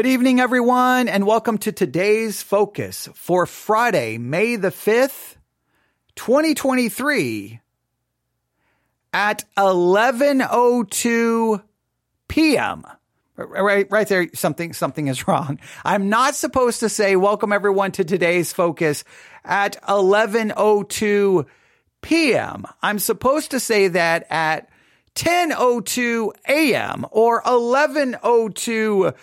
Good evening, everyone, and welcome to today's focus for Friday, May the 5th, 2023 at 11:02 p.m. Right right there something something is wrong. I'm not supposed to say welcome everyone to today's focus at 11:02 p.m. I'm supposed to say that at 10:02 a.m. or 11:02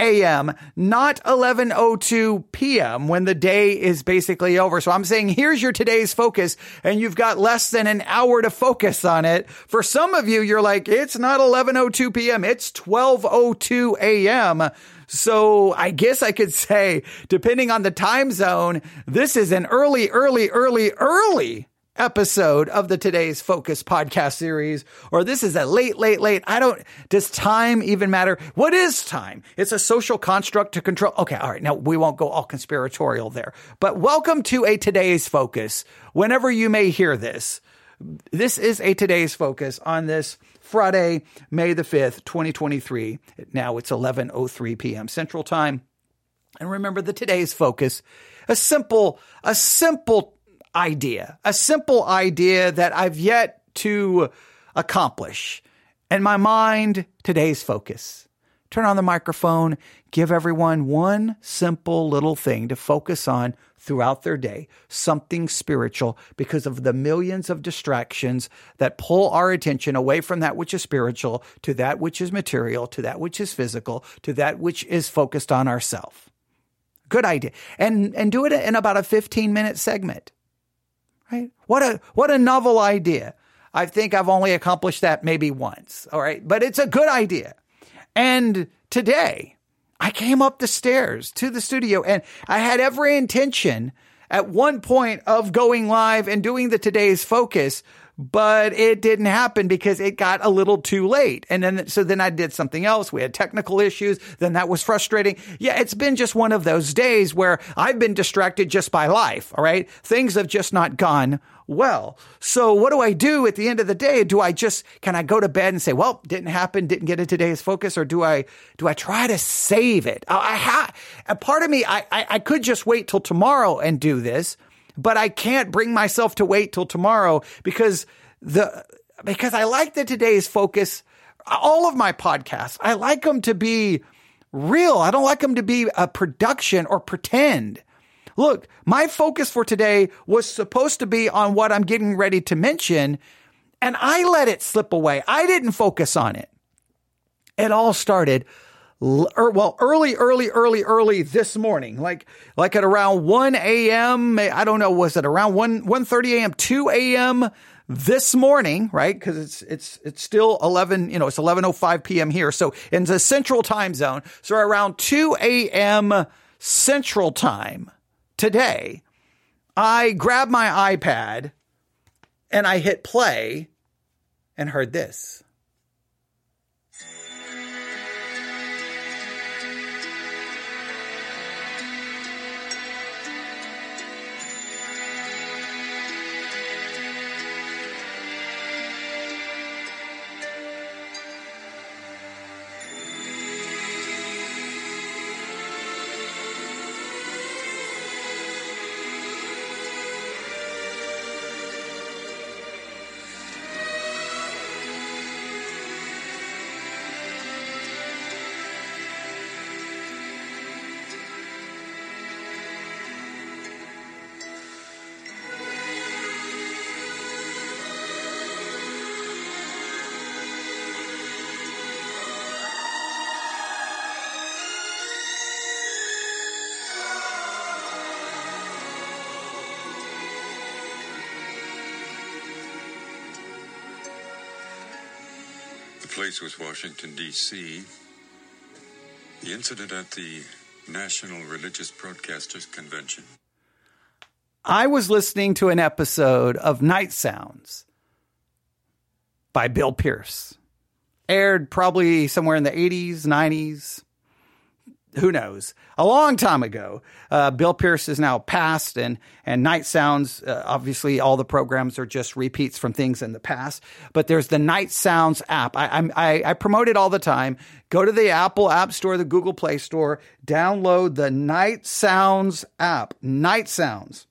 a.m., not 11:02 p.m. when the day is basically over. So I'm saying here's your today's focus and you've got less than an hour to focus on it. For some of you you're like it's not 11:02 p.m., it's 12:02 a.m. So I guess I could say depending on the time zone, this is an early early early early episode of the Today's Focus podcast series, or this is a late, late, late. I don't, does time even matter? What is time? It's a social construct to control. Okay. All right. Now we won't go all conspiratorial there, but welcome to a Today's Focus. Whenever you may hear this, this is a Today's Focus on this Friday, May the 5th, 2023. Now it's 11.03 p.m. Central Time. And remember the Today's Focus, a simple, a simple idea, a simple idea that I've yet to accomplish. And my mind, today's focus. Turn on the microphone, give everyone one simple little thing to focus on throughout their day, something spiritual because of the millions of distractions that pull our attention away from that which is spiritual to that which is material, to that which is physical, to that which is focused on ourself. Good idea. And and do it in about a 15 minute segment. Right? What a what a novel idea. I think I've only accomplished that maybe once. All right. But it's a good idea. And today I came up the stairs to the studio and I had every intention at one point of going live and doing the today's focus, but it didn't happen because it got a little too late. And then, so then I did something else. We had technical issues. Then that was frustrating. Yeah, it's been just one of those days where I've been distracted just by life. All right. Things have just not gone well. So what do I do at the end of the day? Do I just, can I go to bed and say, well, didn't happen, didn't get a today's focus, or do I, do I try to save it? I have, a part of me, I, I, I could just wait till tomorrow and do this, but I can't bring myself to wait till tomorrow because the, because I like the today's focus, all of my podcasts, I like them to be real. I don't like them to be a production or pretend. Look, my focus for today was supposed to be on what I'm getting ready to mention, and I let it slip away. I didn't focus on it. It all started er, well, early, early, early, early this morning, like, like at around 1 a.m. I don't know, was it around 1, 1 30 a.m., 2 a.m. this morning, right? Cause it's, it's, it's still 11, you know, it's 11.05 p.m. here. So in the central time zone. So around 2 a.m. central time today, I grabbed my iPad and I hit play and heard this. Place was Washington, D.C. The incident at the National Religious Broadcasters Convention. I was listening to an episode of Night Sounds by Bill Pearce. Aired probably somewhere in the 80s, 90s. Who knows? A long time ago. Uh, Bill Pearce is now passed, and, and Night Sounds, uh, obviously, all the programs are just repeats from things in the past. But there's the Night Sounds app. I, I, I promote it all the time. Go to the Apple App Store, the Google Play Store, download the Night Sounds app. Night Sounds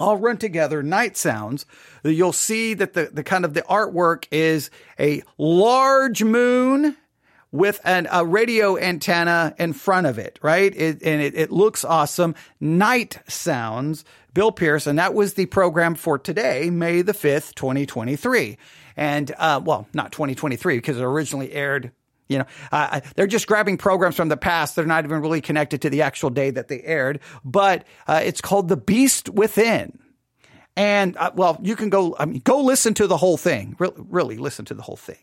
all run together, night sounds, you'll see that the, the kind of the artwork is a large moon with an, a radio antenna in front of it, right? It, and it, it looks awesome. Night sounds, Bill Pearce, and that was the program for today, May the 5th, 2023. And, uh, well, not 2023 because it originally aired you know, uh, they're just grabbing programs from the past. They're not even really connected to the actual day that they aired, but uh, it's called The Beast Within. And uh, well, you can go, I mean, go listen to the whole thing. Really, really listen to the whole thing.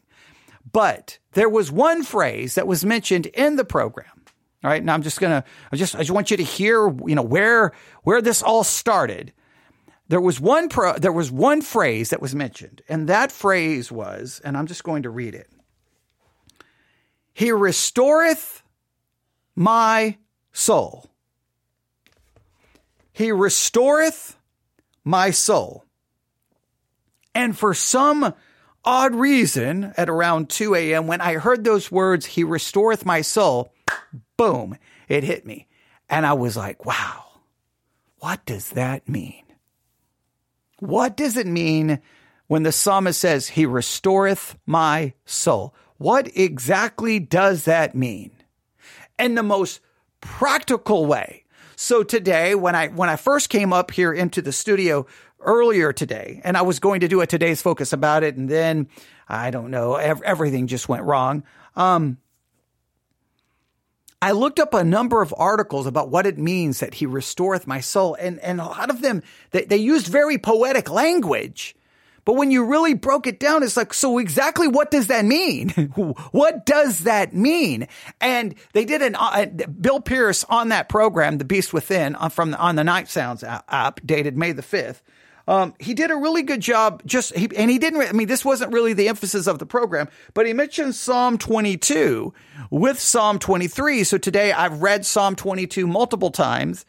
But there was one phrase that was mentioned in the program. All right. Now I'm just going to, I just, I just want you to hear, you know, where, where this all started. There was one pro, there was one phrase that was mentioned and that phrase was, and I'm just going to read it. He restoreth my soul. He restoreth my soul. And for some odd reason, at around 2 a.m., when I heard those words, He restoreth my soul, boom, it hit me. And I was like, wow, what does that mean? What does it mean when the psalmist says, He restoreth my soul? What exactly does that mean? In the most practical way. So today, when I when I first came up here into the studio earlier today, and I was going to do a today's focus about it, and then I don't know, ev- everything just went wrong. Um, I looked up a number of articles about what it means that he restoreth my soul. And, and a lot of them, they, they used very poetic language. But when you really broke it down, it's like, so exactly what does that mean? what does that mean? And they did an, uh, Bill Pearce on that program, The Beast Within, uh, from the, on the Night Sounds app, dated May the 5th. Um, he did a really good job. Just he, and he didn't. I mean, this wasn't really the emphasis of the program, but he mentioned Psalm 22 with Psalm 23. So today I've read Psalm 22 multiple times,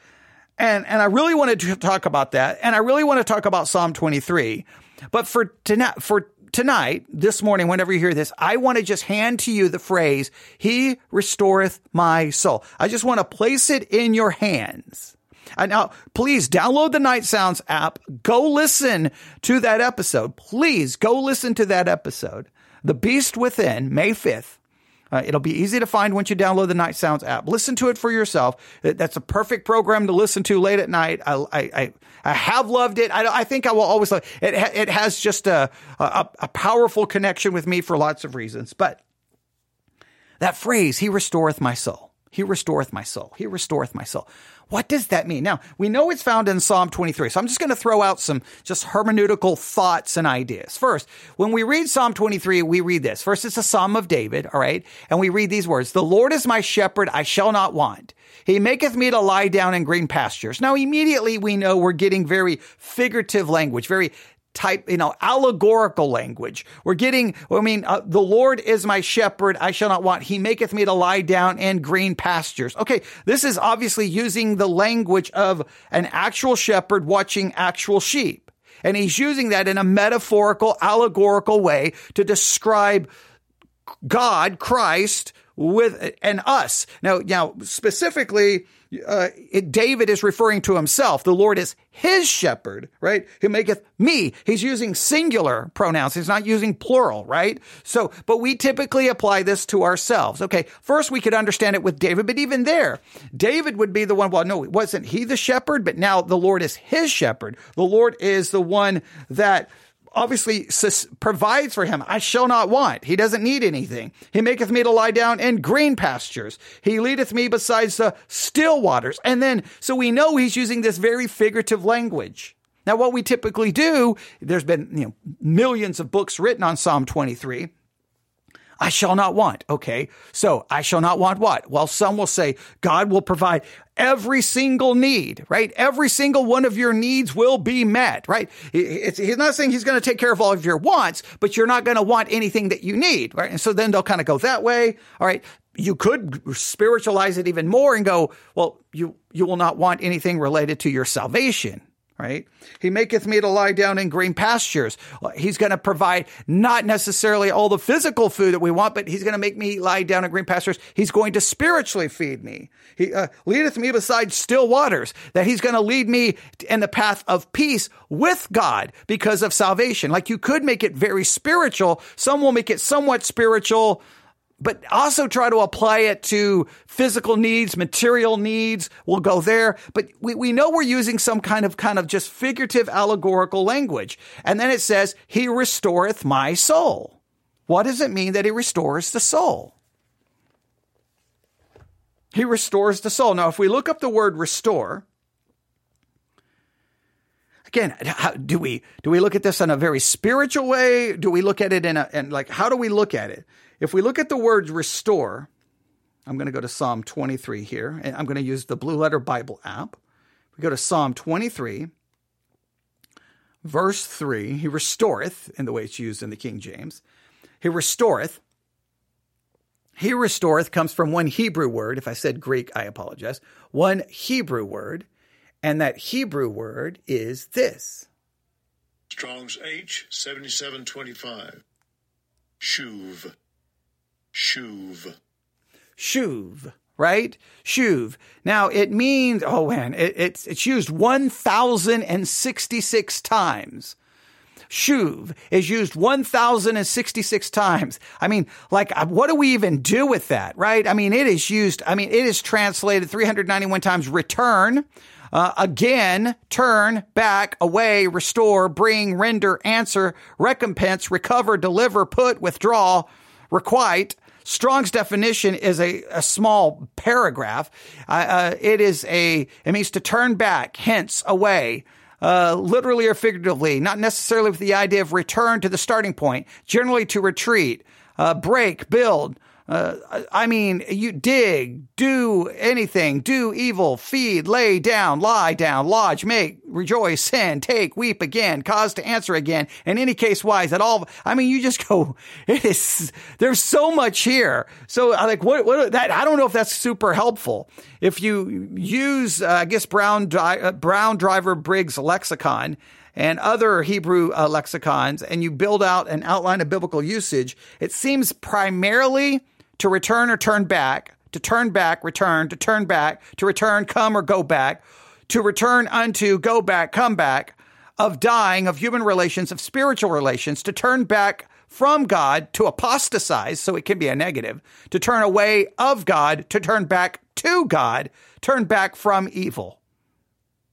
and and I really wanted to talk about that, and I really want to talk about Psalm 23. But for tonight, for tonight, this morning, whenever you hear this, I want to just hand to you the phrase, He restoreth my soul. I just want to place it in your hands. And now, please download the Night Sounds app. Go listen to that episode. Please go listen to that episode. The Beast Within, May 5th. Uh, it'll be easy to find once you download the Night Sounds app. Listen to it for yourself. That's a perfect program to listen to late at night. I, I, I, have loved it. I, I think I will always love it. ha- It has just a, a, a powerful connection with me for lots of reasons. But that phrase, he restoreth my soul. He restoreth my soul. He restoreth my soul. What does that mean? Now, we know it's found in Psalm 23. So I'm just going to throw out some just hermeneutical thoughts and ideas. First, when we read Psalm 23, we read this. First, it's a Psalm of David, all right? And we read these words, The Lord is my shepherd, I shall not want. He maketh me to lie down in green pastures. Now, immediately we know we're getting very figurative language, very type, you know, allegorical language. We're getting, I mean, uh, the Lord is my shepherd. I shall not want. He maketh me to lie down in green pastures. Okay. This is obviously using the language of an actual shepherd watching actual sheep. And he's using that in a metaphorical, allegorical way to describe God, Christ, with and us. Now, now specifically, uh, David is referring to himself. The Lord is his shepherd, right? Who maketh me. He's using singular pronouns. He's not using plural, right? So, but we typically apply this to ourselves. Okay. First, we could understand it with David, but even there, David would be the one. Well, no, wasn't he the shepherd? But now the Lord is his shepherd. The Lord is the one that obviously provides for him. I shall not want. He doesn't need anything. He maketh me to lie down in green pastures. He leadeth me besides the still waters. And then, so we know he's using this very figurative language. Now, what we typically do, there's been you know, millions of books written on Psalm 23. I shall not want. Okay. So I shall not want what? Well, some will say God will provide every single need, right? Every single one of your needs will be met, right? He's not saying he's going to take care of all of your wants, but you're not going to want anything that you need, right? And so then they'll kind of go that way. All right. You could spiritualize it even more and go, well, you, you will not want anything related to your salvation right? He maketh me to lie down in green pastures. He's going to provide not necessarily all the physical food that we want, but he's going to make me lie down in green pastures. He's going to spiritually feed me. He uh, leadeth me beside still waters, that he's going to lead me in the path of peace with God because of salvation. Like you could make it very spiritual. Some will make it somewhat spiritual but also try to apply it to physical needs, material needs. We'll go there. But we, we know we're using some kind of, kind of just figurative allegorical language. And then it says, he restoreth my soul. What does it mean that he restores the soul? He restores the soul. Now, if we look up the word restore, again, how, do we do we look at this in a very spiritual way? Do we look at it in a and like how do we look at it? If we look at the word restore, I'm going to go to Psalm 23 here, and I'm going to use the Blue Letter Bible app. We go to Psalm 23, verse 3. He restoreth, in the way it's used in the King James. He restoreth. He restoreth comes from one Hebrew word. If I said Greek, I apologize. One Hebrew word, and that Hebrew word is this Strong's H 7725. Shuv. Shuv. Shuv, right? Shuv. Now it means, oh man, it, it's, it's used 1,066 times. Shuv is used 1,066 times. I mean, like, uh, what do we even do with that, right? I mean, it is used, I mean, it is translated 391 times return, uh, again, turn, back, away, restore, bring, render, answer, recompense, recover, deliver, put, withdraw, requite, Strong's definition is a, a small paragraph. Uh, uh, it is a, it means to turn back, hence away, uh, literally or figuratively, not necessarily with the idea of return to the starting point, generally to retreat, uh, break, build, uh, I mean, you dig, do anything, do evil, feed, lay down, lie down, lodge, make, rejoice, sin, take, weep again, cause to answer again, in any case wise at all. I mean, you just go, it is, there's so much here. So I like, what, what, that, I don't know if that's super helpful. If you use, uh, I guess Brown, uh, Brown Driver Briggs lexicon, and other Hebrew uh, lexicons, and you build out an outline of biblical usage, it seems primarily to return or turn back, to turn back, return, to turn back, to return, come or go back, to return unto, go back, come back, of dying, of human relations, of spiritual relations, to turn back from God, to apostatize, so it can be a negative, to turn away of God, to turn back to God, turn back from evil,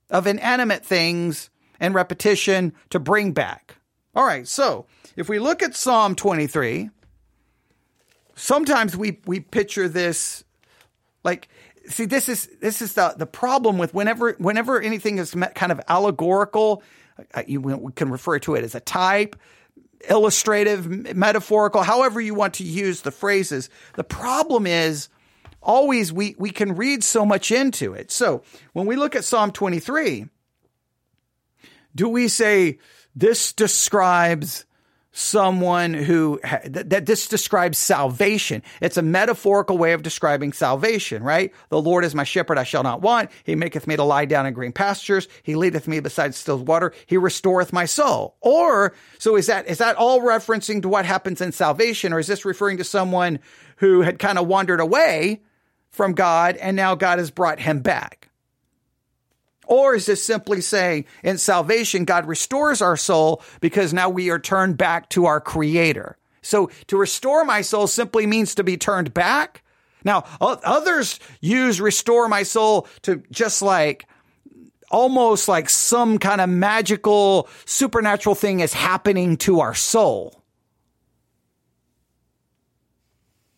of inanimate things and repetition to bring back. All right, so if we look at Psalm 23, sometimes we we picture this Like, see, this is this is the the problem with whenever whenever anything is kind of allegorical, uh, you we can refer to it as a type, illustrative, metaphorical, however you want to use the phrases. The problem is always we we can read so much into it. So when we look at Psalm 23, do we say this describes someone who that, this describes salvation. It's a metaphorical way of describing salvation, right? The Lord is my shepherd, I shall not want. He maketh me to lie down in green pastures. He leadeth me beside still water. He restoreth my soul. Or, so is that, is that all referencing to what happens in salvation? Or is this referring to someone who had kind of wandered away from God and now God has brought him back? Or is this simply saying in salvation, God restores our soul because now we are turned back to our creator? So to restore my soul simply means to be turned back. Now, others use restore my soul to just like almost like some kind of magical supernatural thing is happening to our soul.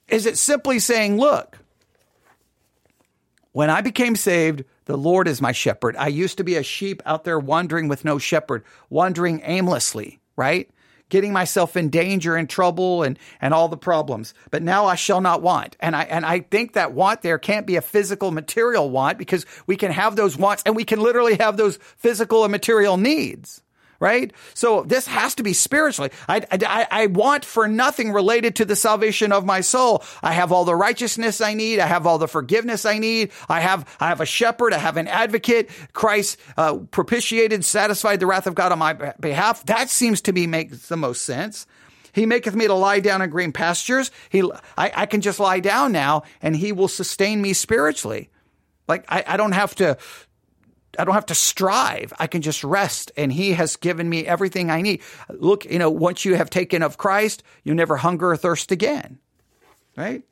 Is it simply saying, look, when I became saved, the Lord is my shepherd. I used to be a sheep out there wandering with no shepherd, wandering aimlessly, right? Getting myself in danger and trouble and, and all the problems. But now I shall not want. And I, and I think that want there can't be a physical material want because we can have those wants and we can literally have those physical and material needs right? So this has to be spiritually. I, I, I, want for nothing related to the salvation of my soul. I have all the righteousness I need. I have all the forgiveness I need. I have, I have a shepherd. I have an advocate. Christ uh, propitiated, satisfied the wrath of God on my behalf. That seems to me makes the most sense. He maketh me to lie down in green pastures. He, I, I can just lie down now and he will sustain me spiritually. Like I, I don't have to I don't have to strive. I can just rest and he has given me everything I need. Look, you know, once you have taken of Christ, you never hunger or thirst again. Right?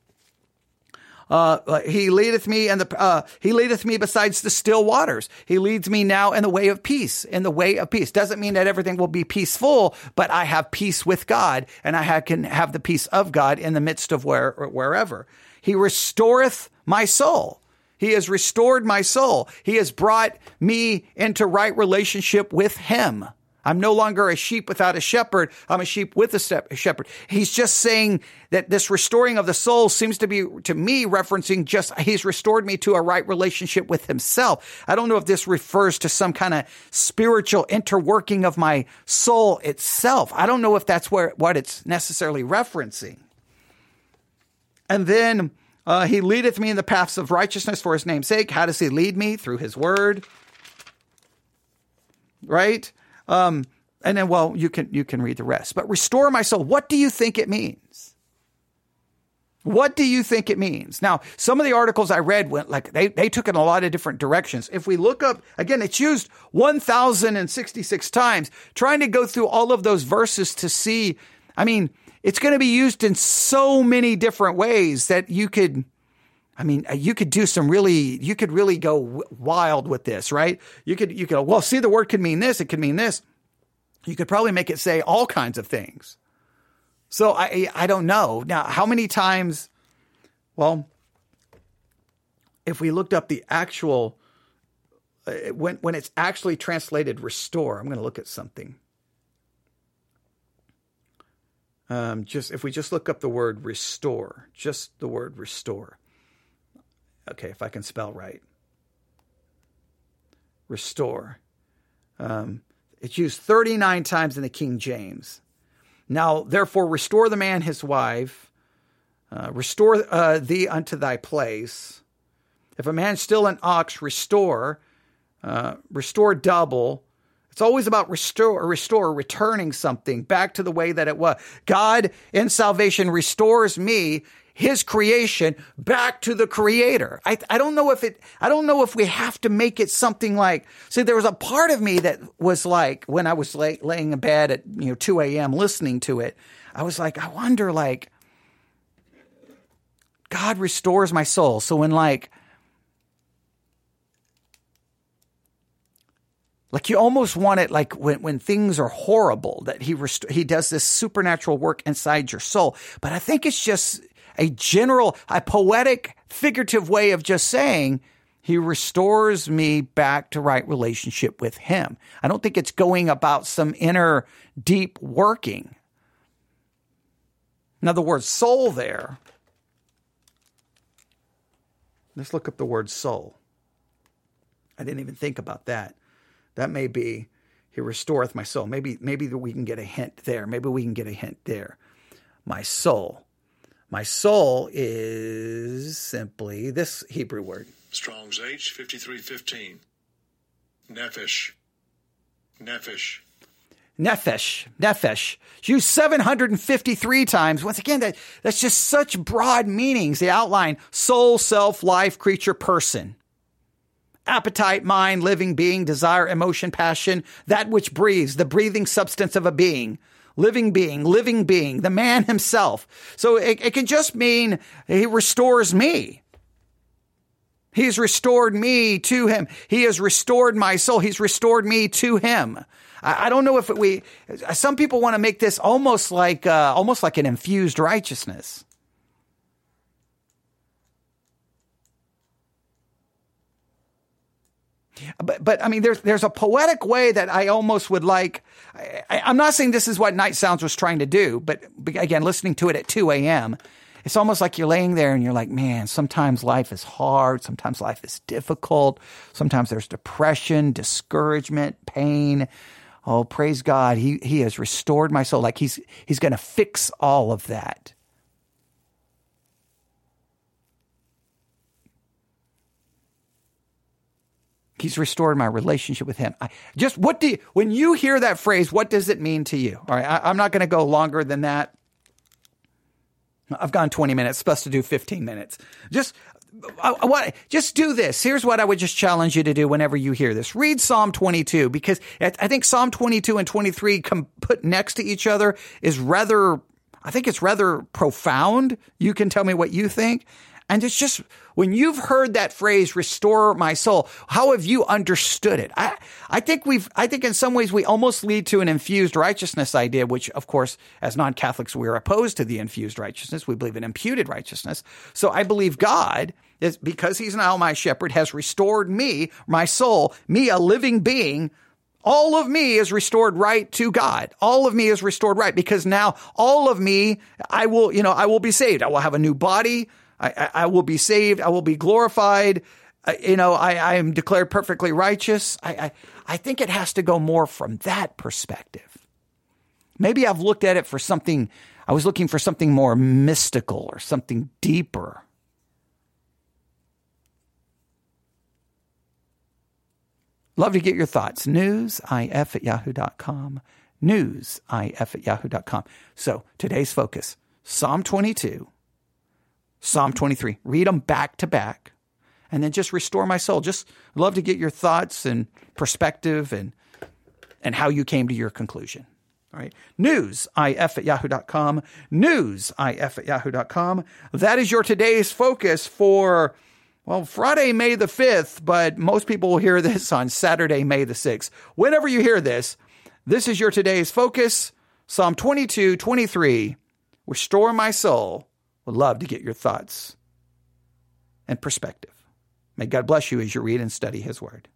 Uh, he leadeth me and the, uh, he leadeth me besides the still waters. He leads me now in the way of peace, in the way of peace. Doesn't mean that everything will be peaceful, but I have peace with God and I have, can have the peace of God in the midst of where, wherever. He restoreth my soul. He has restored my soul. He has brought me into right relationship with him. I'm no longer a sheep without a shepherd. I'm a sheep with a shepherd. He's just saying that this restoring of the soul seems to be, to me, referencing just, he's restored me to a right relationship with himself. I don't know if this refers to some kind of spiritual interworking of my soul itself. I don't know if that's where, what it's necessarily referencing. And then, uh, he leadeth me in the paths of righteousness for his name's sake. How does he lead me? Through his word. Right? Um, and then, well, you can, you can read the rest. But restore my soul. What do you think it means? What do you think it means? Now, some of the articles I read went like they, they took in a lot of different directions. If we look up, again, it's used 1,066 times, trying to go through all of those verses to see, I mean, it's going to be used in so many different ways that you could, I mean, uh, you could do some really, you could really go wild with this, right? You could, you could, well, see, the word could mean this, it could mean this. You could probably make it say all kinds of things. So I, I don't know. Now, how many times, well, if we looked up the actual, uh, when, when it's actually translated restore, I'm going to look at something. Um, just if we just look up the word restore, just the word restore. Okay, if I can spell right. Restore. Um, it's used 39 times in the King James. Now, therefore, restore the man his wife, uh, restore uh, thee unto thy place. If a man still an ox, restore, uh, restore double, it's always about restore, restore, returning something back to the way that it was. God in salvation restores me, his creation, back to the creator. I, I don't know if it, I don't know if we have to make it something like, see, there was a part of me that was like, when I was lay, laying in bed at, you know, 2 a.m. listening to it, I was like, I wonder, like, God restores my soul. So when like, Like you almost want it like when, when things are horrible that he rest- he does this supernatural work inside your soul. But I think it's just a general, a poetic, figurative way of just saying, he restores me back to right relationship with him. I don't think it's going about some inner deep working. In other words, soul there. Let's look up the word soul. I didn't even think about that. That may be he restoreth my soul. Maybe maybe we can get a hint there. Maybe we can get a hint there. My soul. My soul is simply this Hebrew word. Strong's H 5315. Nephesh. Nephesh. Nefesh, nefesh, it's used 753 times. Once again, that, that's just such broad meanings. They outline soul, self, life, creature, person. Appetite, mind, living being, desire, emotion, passion, that which breathes, the breathing substance of a being. Living being, living being, the man himself. So it, it can just mean he restores me. He's restored me to him. He has restored my soul. He's restored me to him. I, I don't know if we. Some people want to make this almost like uh, almost like an infused righteousness. But, but I mean, there's there's a poetic way that I almost would like. I, I'm not saying this is what Night Sounds was trying to do, but again, listening to it at 2 a.m., it's almost like you're laying there and you're like, man, sometimes life is hard. Sometimes life is difficult. Sometimes there's depression, discouragement, pain. Oh, praise God. He, he has restored my soul. Like he's, he's going to fix all of that. He's restored my relationship with him. I, just what do you, when you hear that phrase, what does it mean to you? All right. I, I'm not going to go longer than that. I've gone 20 minutes, supposed to do 15 minutes. Just I, I want just do this. Here's what I would just challenge you to do whenever you hear this. Read Psalm 22 because I think Psalm 22 and 23 come put next to each other is rather I think it's rather profound. You can tell me what you think. And it's just when you've heard that phrase, restore my soul, how have you understood it? I, I think we've, I think in some ways we almost lead to an infused righteousness idea, which of course, as non-Catholics, we're opposed to the infused righteousness. We believe in imputed righteousness. So I believe God is, because he's now my shepherd, has restored me, my soul, me, a living being, all of me is restored right to God. All of me is restored right because now all of me, I will, you know, I will be saved. I will have a new body. I, I, will be saved. I will be glorified. Uh, you know, I, I am declared perfectly righteous. I, I, I think it has to go more from that perspective. Maybe I've looked at it for something, I was looking for something more mystical or something deeper. Love to get your thoughts. Newsif at yahoo.com. Newsif at yahoo.com. So today's focus Psalm 22 Psalm 23. Read them back to back and then just restore my soul. Just love to get your thoughts and perspective and and how you came to your conclusion. All right. News, if at yahoo.com. News, if at yahoo.com. That is your today's focus for, well, Friday, May the 5th, but most people will hear this on Saturday, May the 6th. Whenever you hear this, this is your today's focus. Psalm 22, 23. Restore my soul would love to get your thoughts and perspective. May God bless you as you read and study His Word.